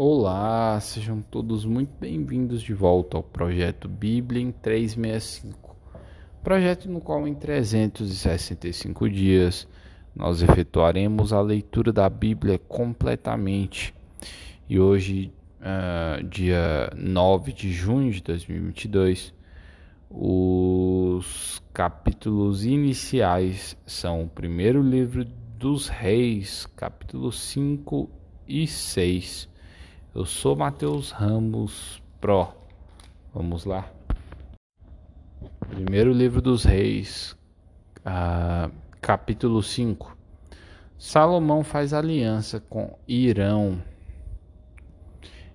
Olá, sejam todos muito bem-vindos de volta ao projeto Bíblia em 365. Projeto no qual em 365 dias nós efetuaremos a leitura da Bíblia completamente. E hoje, uh, dia 9 de junho de 2022, os capítulos iniciais são o primeiro livro dos Reis, capítulo 5 e 6 eu sou Matheus Ramos Pro. Vamos lá. Primeiro livro dos Reis, uh, capítulo 5. Salomão faz aliança com Irão.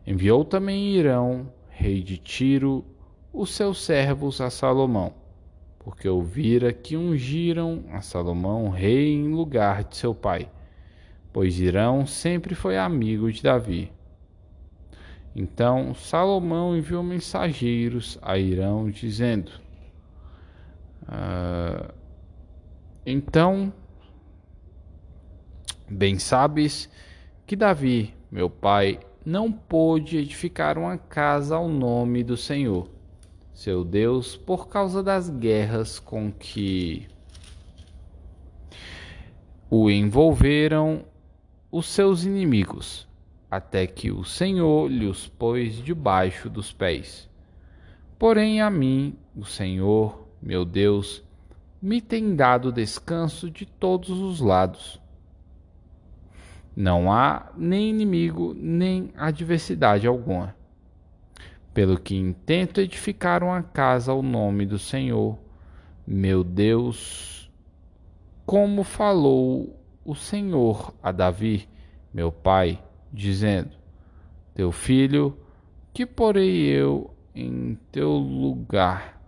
Enviou também Irão, rei de Tiro, os seus servos a Salomão, porque ouvira que ungiram a Salomão rei em lugar de seu pai, pois Irão sempre foi amigo de Davi. Então Salomão enviou mensageiros a Irão, dizendo: ah, Então, bem sabes que Davi, meu pai, não pôde edificar uma casa ao nome do Senhor, seu Deus, por causa das guerras com que o envolveram os seus inimigos até que o Senhor lhes pôs debaixo dos pés. Porém, a mim, o Senhor, meu Deus, me tem dado descanso de todos os lados. Não há nem inimigo, nem adversidade alguma. Pelo que intento edificar uma casa ao nome do Senhor, meu Deus, como falou o Senhor a Davi, meu pai, dizendo: Teu filho, que porei eu em teu lugar?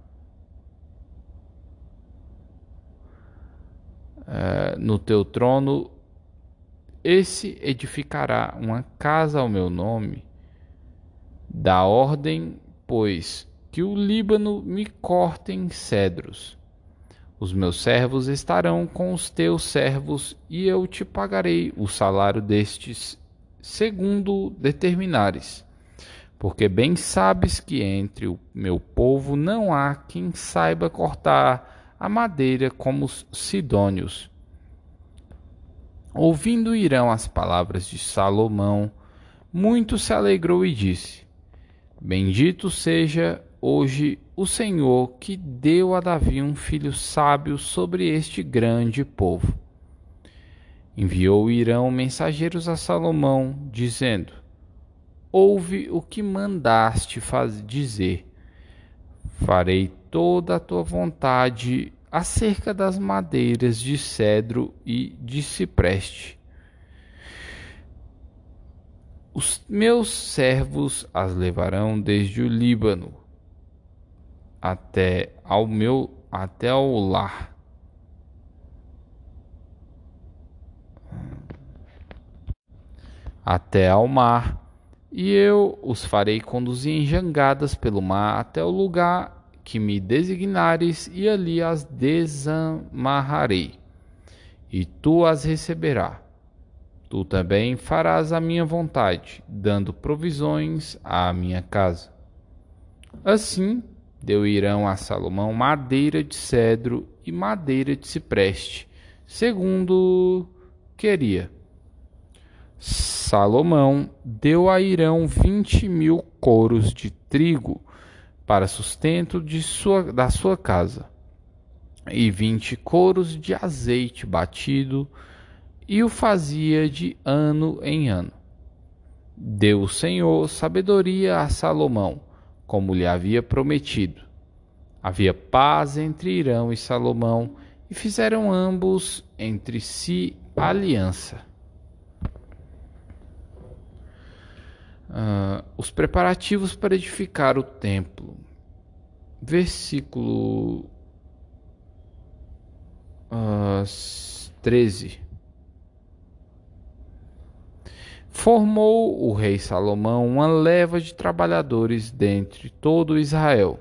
Uh, no teu trono, esse edificará uma casa ao meu nome. Dá ordem, pois, que o Líbano me corte em cedros. Os meus servos estarão com os teus servos, e eu te pagarei o salário destes segundo determinares. Porque bem sabes que entre o meu povo não há quem saiba cortar a madeira como os sidônios. Ouvindo Irão as palavras de Salomão, muito se alegrou e disse: Bendito seja hoje o Senhor que deu a Davi um filho sábio sobre este grande povo Enviou Irão mensageiros a Salomão, dizendo: Ouve o que mandaste dizer. Farei toda a tua vontade acerca das madeiras de cedro e de cipreste. Os meus servos as levarão desde o Líbano até ao meu até ao lar até ao mar, e eu os farei conduzir em jangadas pelo mar até o lugar que me designares, e ali as desamarrarei, e tu as receberás. Tu também farás a minha vontade, dando provisões à minha casa. Assim deu Irão a Salomão madeira de cedro e madeira de cipreste, segundo queria. Salomão deu a Irão vinte mil coros de trigo para sustento sua, da sua casa, e vinte coros de azeite batido, e o fazia de ano em ano. Deu o Senhor sabedoria a Salomão, como lhe havia prometido. Havia paz entre Irão e Salomão, e fizeram ambos entre si aliança. Uh, os preparativos para edificar o templo. Versículo uh, ah, 13. Formou o rei Salomão uma leva de trabalhadores dentre todo Israel,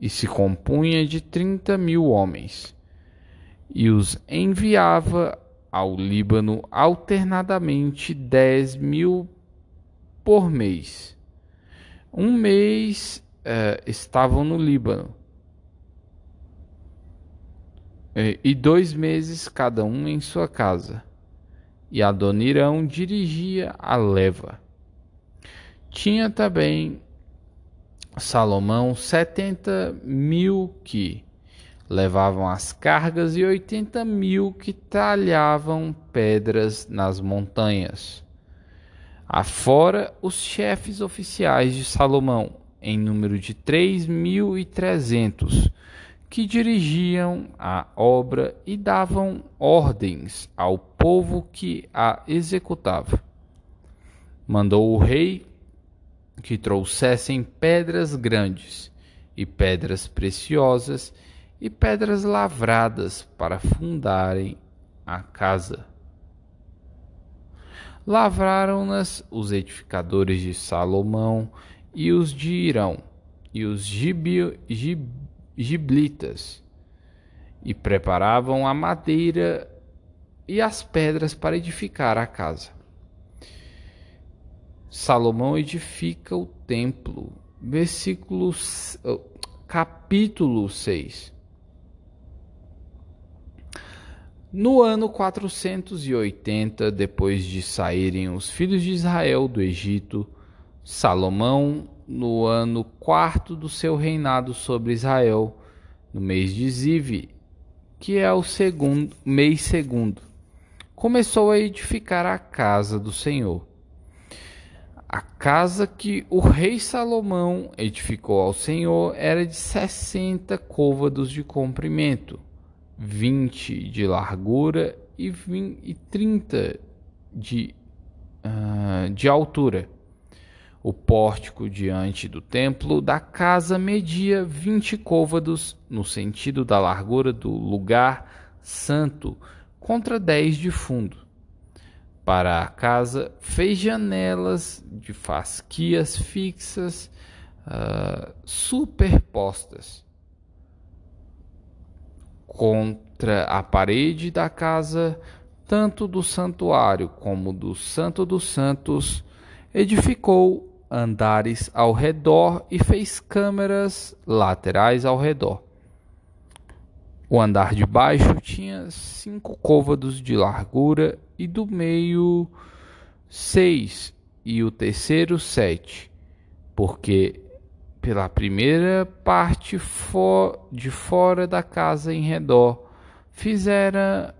e se compunha de trinta mil homens, e os enviava ao Líbano alternadamente dez mil por mês. Um mês eh, estavam no Líbano e dois meses cada um em sua casa. E Adonirão dirigia a leva. Tinha também Salomão setenta mil que levavam as cargas e oitenta mil que talhavam pedras nas montanhas. Afora os chefes oficiais de Salomão, em número de três mil e trezentos, que dirigiam a obra e davam ordens ao povo que a executava. Mandou o rei que trouxessem pedras grandes e pedras preciosas e pedras lavradas para fundarem a casa. Lavraram-nas os edificadores de Salomão e os de Irão e os gibi, gib, giblitas, e preparavam a madeira e as pedras para edificar a casa. Salomão edifica o templo. Versículo capítulo 6. No ano 480, depois de saírem os filhos de Israel do Egito, Salomão, no ano quarto do seu reinado sobre Israel, no mês de Zive, que é o segundo mês segundo, começou a edificar a casa do Senhor. A casa que o rei Salomão edificou ao Senhor era de sessenta côvados de comprimento vinte de largura e, 20, e 30 de, uh, de altura. O pórtico diante do templo da casa media vinte côvados no sentido da largura do lugar santo, contra dez de fundo. Para a casa fez janelas de fasquias fixas uh, superpostas contra a parede da casa, tanto do santuário como do Santo dos Santos, edificou andares ao redor e fez câmeras laterais ao redor. O andar de baixo tinha cinco côvados de largura e do meio seis, e o terceiro sete, porque pela primeira parte de fora da casa em redor, fizera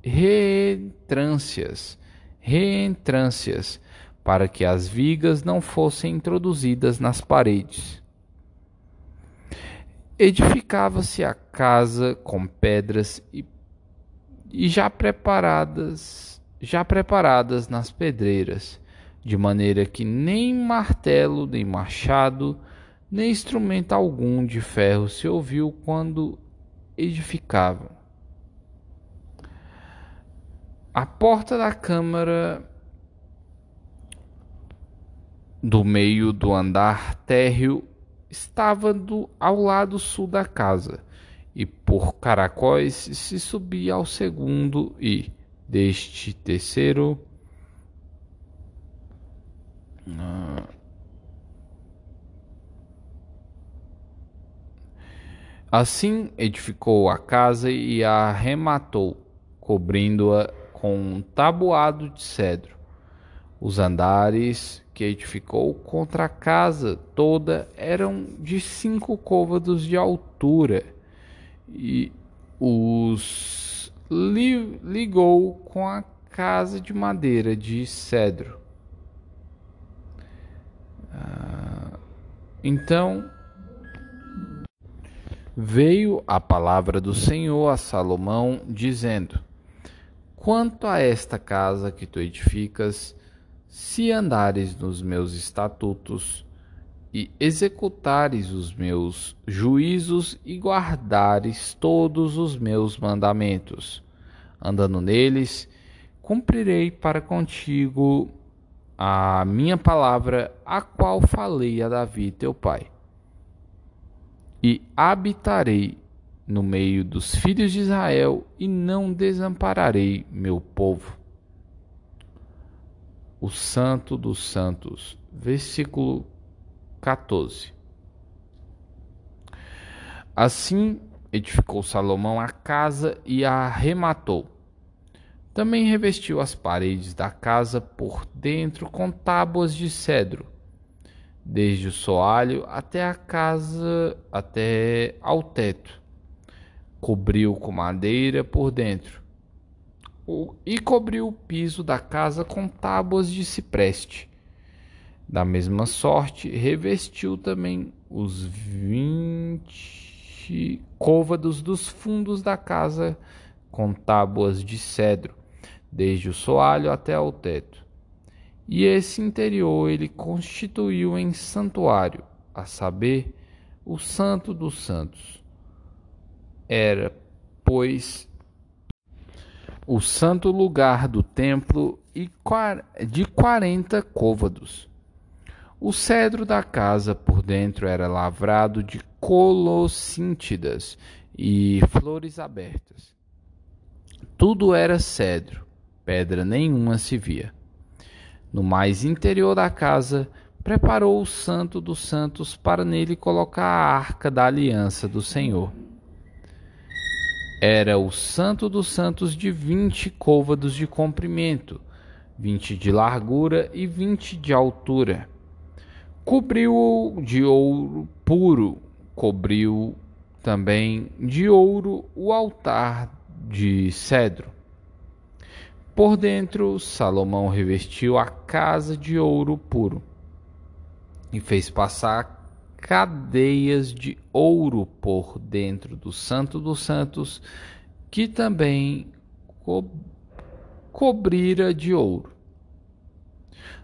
reentrâncias, reentrâncias, para que as vigas não fossem introduzidas nas paredes. Edificava-se a casa com pedras e, e já preparadas, já preparadas nas pedreiras de maneira que nem martelo, nem machado, nem instrumento algum de ferro se ouviu quando edificavam. A porta da câmara do meio do andar térreo estava do, ao lado sul da casa, e por caracóis se subia ao segundo e, deste terceiro, ah. Assim edificou a casa e a arrematou, cobrindo-a com um tabuado de cedro. Os andares que edificou contra a casa toda eram de cinco côvados de altura e os li ligou com a casa de madeira de cedro. Então veio a palavra do Senhor a Salomão, dizendo: Quanto a esta casa que tu edificas, se andares nos meus estatutos e executares os meus juízos e guardares todos os meus mandamentos, andando neles, cumprirei para contigo a minha palavra, a qual falei a Davi teu pai. E habitarei no meio dos filhos de Israel e não desampararei meu povo. o Santo dos Santos. Versículo 14. Assim edificou Salomão a casa e a arrematou. Também revestiu as paredes da casa por dentro com tábuas de cedro, desde o soalho até a casa, até ao teto. Cobriu com madeira por dentro e cobriu o piso da casa com tábuas de cipreste. Da mesma sorte, revestiu também os vinte côvados dos fundos da casa com tábuas de cedro, desde o soalho até ao teto. E esse interior ele constituiu em santuário, a saber, o Santo dos Santos. Era, pois, o santo lugar do templo de quarenta côvados. O cedro da casa por dentro era lavrado de colossíntidas e flores abertas. Tudo era cedro, pedra nenhuma se via. No mais interior da casa, preparou o Santo dos Santos para nele colocar a arca da aliança do Senhor. Era o Santo dos Santos de vinte côvados de comprimento, vinte de largura e vinte de altura cobriu-o de ouro puro, cobriu também de ouro o altar de cedro. Por dentro, Salomão revestiu a casa de ouro puro e fez passar cadeias de ouro por dentro do Santo dos Santos, que também co cobrira de ouro.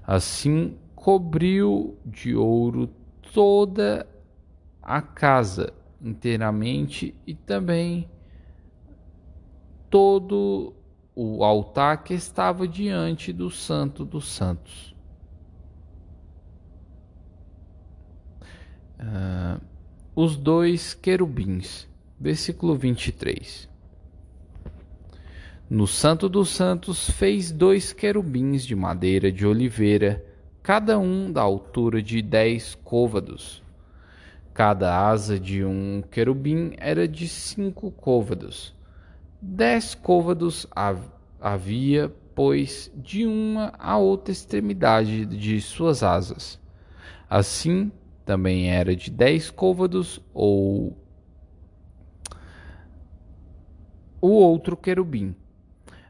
Assim cobriu de ouro toda a casa inteiramente e também todo o altar que estava diante do Santo dos Santos. Uh, os dois querubins, versículo 23. No Santo dos Santos fez dois querubins de madeira de oliveira cada um da altura de dez côvados. Cada asa de um querubim era de cinco côvados. Dez côvados havia, pois, de uma a outra extremidade de suas asas. Assim, também era de dez côvados, ou o outro querubim.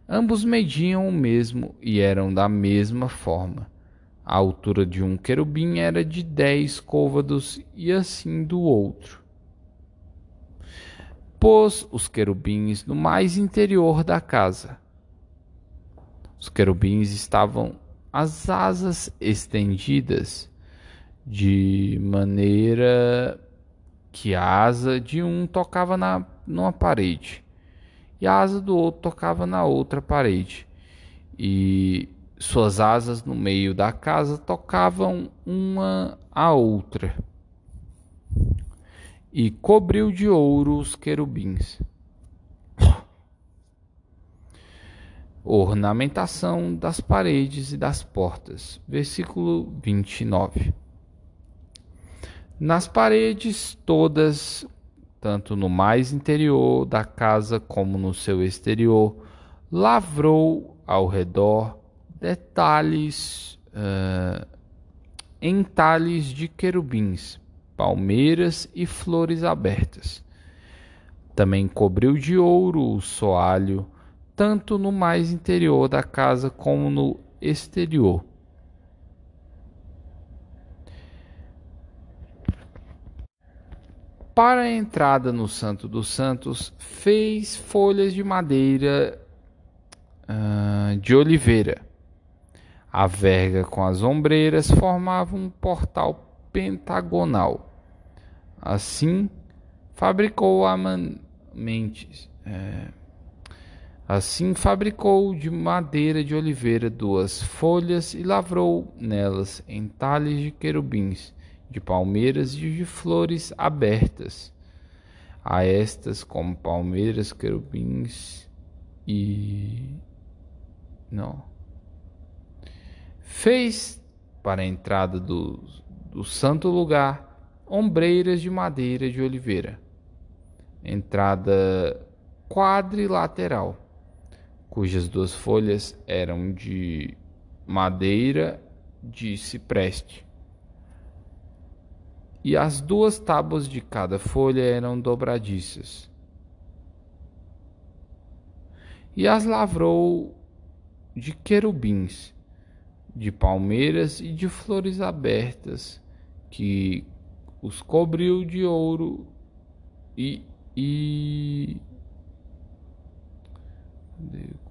Ambos mediam o mesmo e eram da mesma forma. A altura de um querubim era de dez côvados e assim do outro. Pôs os querubins no mais interior da casa. Os querubins estavam as asas estendidas, de maneira que a asa de um tocava na, numa parede e a asa do outro tocava na outra parede. E suas asas no meio da casa tocavam uma a outra, e cobriu de ouro os querubins. Ornamentação das paredes e das portas. Versículo 29. Nas paredes todas, tanto no mais interior da casa como no seu exterior, lavrou ao redor detalhes uh, entalhes de querubins, palmeiras e flores abertas. Também cobriu de ouro o soalho, tanto no mais interior da casa como no exterior. Para a entrada no Santo dos Santos, fez folhas de madeira uh, de oliveira a verga com as ombreiras formava um portal pentagonal. Assim, fabricou a mentes. É, assim fabricou de madeira de oliveira duas folhas e lavrou nelas entalhes de querubins, de palmeiras e de flores abertas. A estas, como palmeiras, querubins e. Não Fez para a entrada do, do santo lugar ombreiras de madeira de oliveira, entrada quadrilateral, cujas duas folhas eram de madeira de cipreste. E as duas tábuas de cada folha eram dobradiças. E as lavrou de querubins, de palmeiras e de flores abertas, que os cobriu de ouro e, e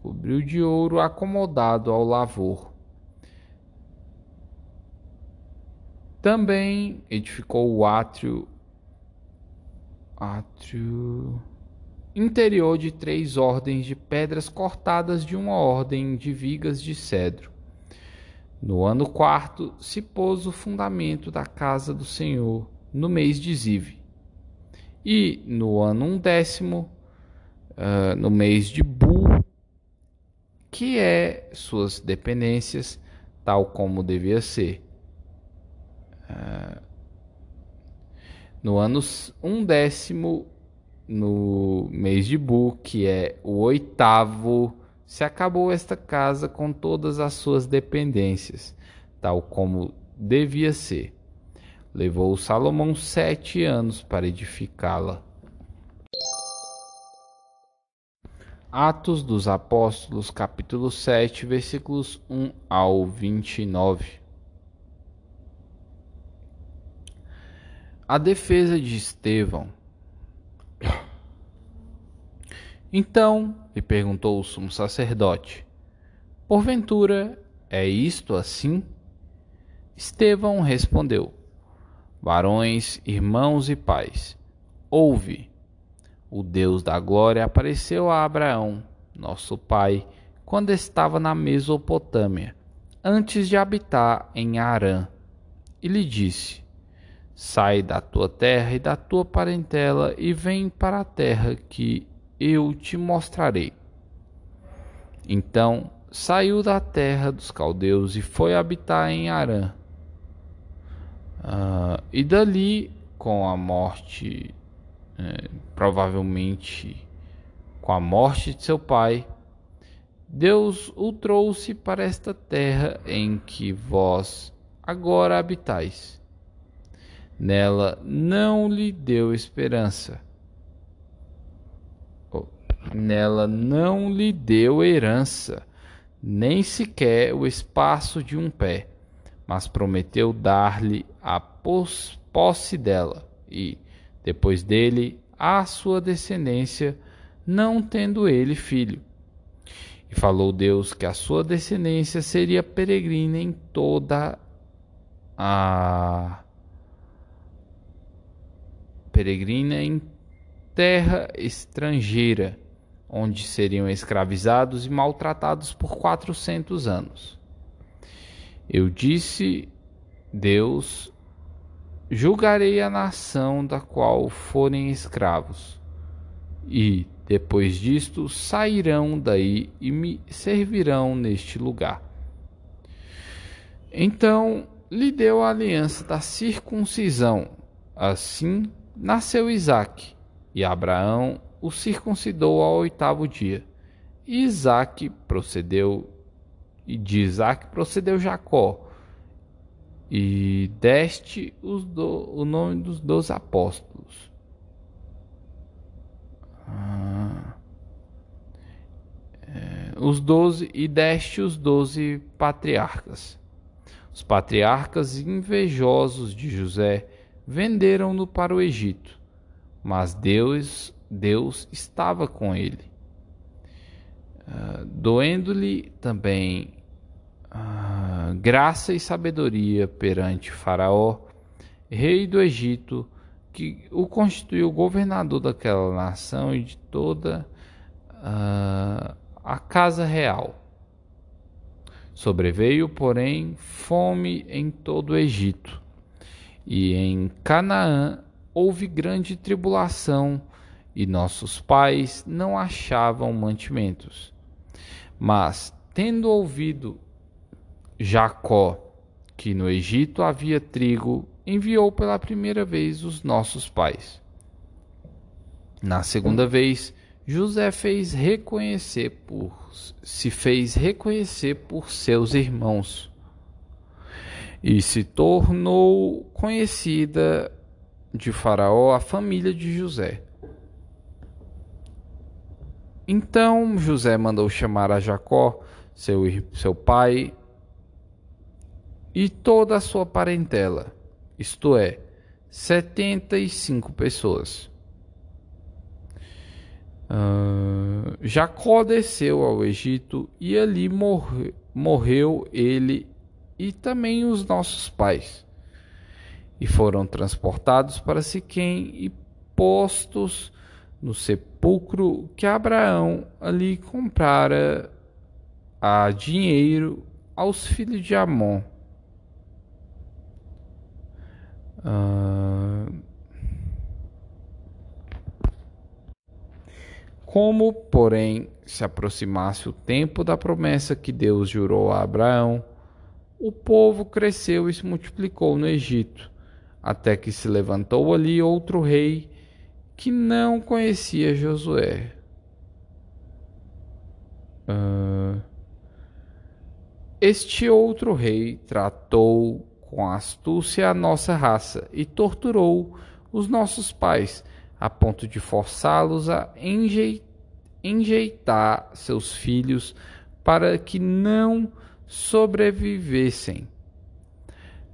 cobriu de ouro acomodado ao lavor. Também edificou o átrio, átrio interior de três ordens de pedras cortadas de uma ordem de vigas de cedro. No ano quarto se pôs o fundamento da casa do Senhor, no mês de Zive. E no ano undécimo, uh, no mês de Bu, que é suas dependências, tal como devia ser. Uh, no ano undécimo, no mês de Bu, que é o oitavo, se acabou esta casa com todas as suas dependências, tal como devia ser. Levou Salomão sete anos para edificá-la. Atos dos Apóstolos, capítulo 7, versículos 1 ao 29. A defesa de Estevão. Então lhe perguntou o sumo sacerdote: Porventura é isto assim? Estevão respondeu: Varões, irmãos e pais, ouve. O Deus da glória apareceu a Abraão, nosso pai, quando estava na Mesopotâmia, antes de habitar em Arã, e lhe disse: Sai da tua terra e da tua parentela e vem para a terra que eu te mostrarei. Então saiu da terra dos caldeus e foi habitar em Arã. Uh, e dali, com a morte, eh, provavelmente com a morte de seu pai, Deus o trouxe para esta terra em que vós agora habitais nela não lhe deu esperança. Nela não lhe deu herança, nem sequer o espaço de um pé, mas prometeu dar-lhe a posse dela e, depois dele, a sua descendência, não tendo ele filho. E falou Deus que a sua descendência seria peregrina em toda a peregrina em terra estrangeira, onde seriam escravizados e maltratados por quatrocentos anos. Eu disse, Deus, julgarei a nação da qual forem escravos, e, depois disto, sairão daí e me servirão neste lugar. Então lhe deu a aliança da circuncisão, assim nasceu Isaque, e Abraão o circuncidou ao oitavo dia. E Isaque procedeu, e de Isaque procedeu Jacó, e deste do, o nome dos dois apóstolos. Ah, é, os doze e deste os doze patriarcas. Os patriarcas invejosos de José venderam-no para o Egito, mas Deus, Deus estava com ele, uh, doendo-lhe também uh, graça e sabedoria perante Faraó, rei do Egito, que o constituiu governador daquela nação e de toda uh, a casa real. Sobreveio, porém, fome em todo o Egito e em Canaã houve grande tribulação, e nossos pais não achavam mantimentos. Mas, tendo ouvido Jacó, que no Egito havia trigo, enviou pela primeira vez os nossos pais. Na segunda vez, José fez reconhecer por se fez reconhecer por seus irmãos e se tornou conhecida de Faraó a família de José. Então José mandou chamar a Jacó, seu, seu pai, e toda a sua parentela, isto é, setenta e cinco pessoas. Uh, Jacó desceu ao Egito e ali morre, morreu ele e também os nossos pais. E foram transportados para Siquém e postos no sepulcro que Abraão ali comprara a dinheiro aos filhos de Amon. Uh... Como, porém, se aproximasse o tempo da promessa que Deus jurou a Abraão, o povo cresceu e se multiplicou no Egito, até que se levantou ali outro rei que não conhecia Josué. Uh, este outro rei tratou com astúcia a nossa raça e torturou os nossos pais, a ponto de forçá-los a enjeitar seus filhos para que não sobrevivessem.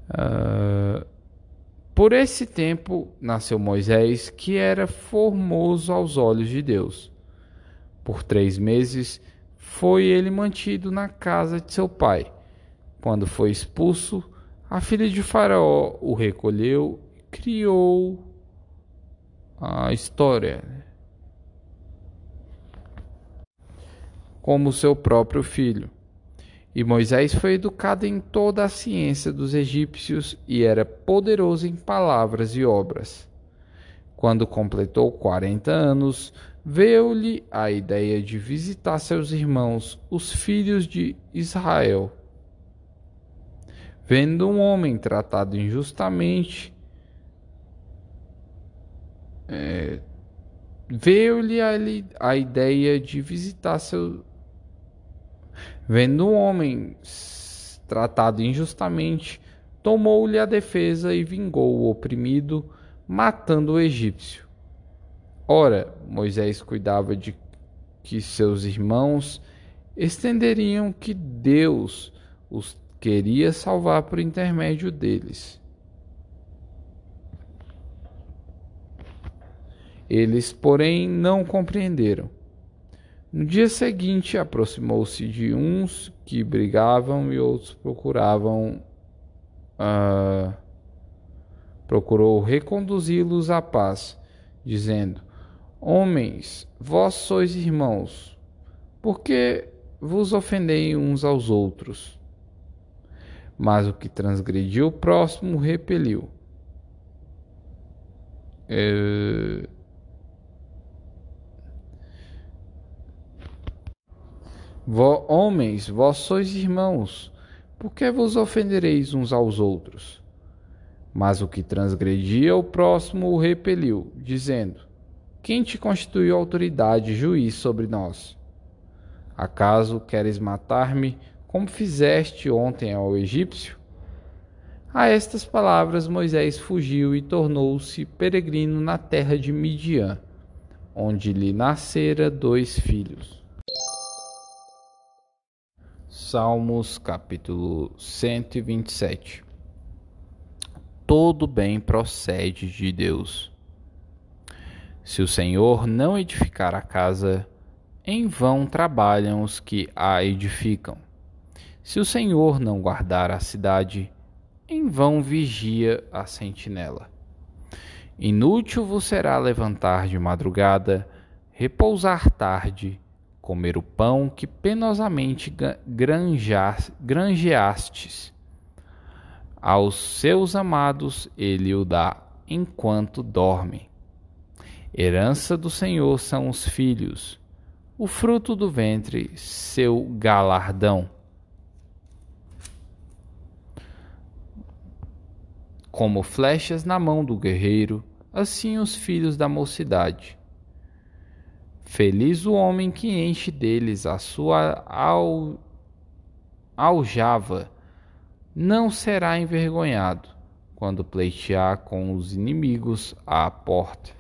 Uh, por esse tempo nasceu Moisés, que era formoso aos olhos de Deus. Por três meses foi ele mantido na casa de seu pai. Quando foi expulso, a filha de Faraó o recolheu e criou a história como seu próprio filho. E Moisés foi educado em toda a ciência dos egípcios e era poderoso em palavras e obras. Quando completou quarenta anos, veio-lhe a ideia de visitar seus irmãos, os filhos de Israel. Vendo um homem tratado injustamente, é, veio-lhe a, a ideia de visitar seu, Vendo um homem tratado injustamente, tomou-lhe a defesa e vingou o oprimido, matando o egípcio. Ora, Moisés cuidava de que seus irmãos estenderiam que Deus os queria salvar por intermédio deles. Eles, porém, não compreenderam. No dia seguinte, aproximou-se de uns que brigavam e outros procuravam. Uh, procurou reconduzi-los à paz, dizendo: Homens, vós sois irmãos, por que vos ofendei uns aos outros? Mas o que transgrediu o próximo repeliu. É Vó, homens, vós sois irmãos, por que vos ofendereis uns aos outros? Mas o que transgredia o próximo o repeliu, dizendo: Quem te constituiu autoridade e juiz sobre nós? Acaso queres matar-me, como fizeste ontem ao egípcio? A estas palavras Moisés fugiu e tornou-se peregrino na terra de Midian, onde lhe nascera dois filhos. Salmos capítulo 127 Todo bem procede de Deus. Se o Senhor não edificar a casa, em vão trabalham os que a edificam. Se o Senhor não guardar a cidade, em vão vigia a sentinela. Inútil vos será levantar de madrugada, repousar tarde, comer o pão que penosamente granjeastes. Aos seus amados ele o dá enquanto dorme. Herança do Senhor são os filhos, o fruto do ventre, seu galardão. Como flechas na mão do guerreiro, assim os filhos da mocidade Feliz o homem que enche deles a sua al... aljava, não será envergonhado quando pleitear com os inimigos à porta.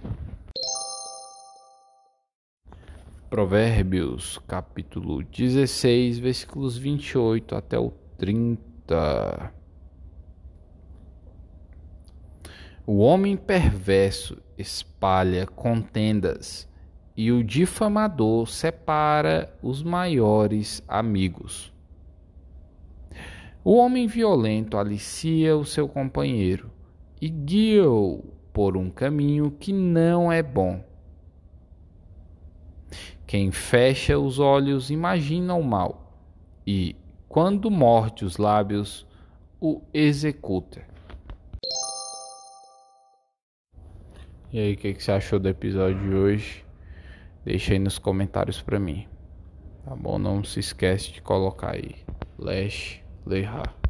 Provérbios, capítulo 16, versículos 28 até o 30. O homem perverso espalha contendas e o difamador separa os maiores amigos. O homem violento alicia o seu companheiro e guia-o por um caminho que não é bom. Quem fecha os olhos imagina o mal, e, quando morde os lábios, o executa. E aí, o que, que, você achou do episódio de hoje? Deixa aí nos comentários pra mim. Tá bom? Não se esquece de colocar aí. Lash Leha.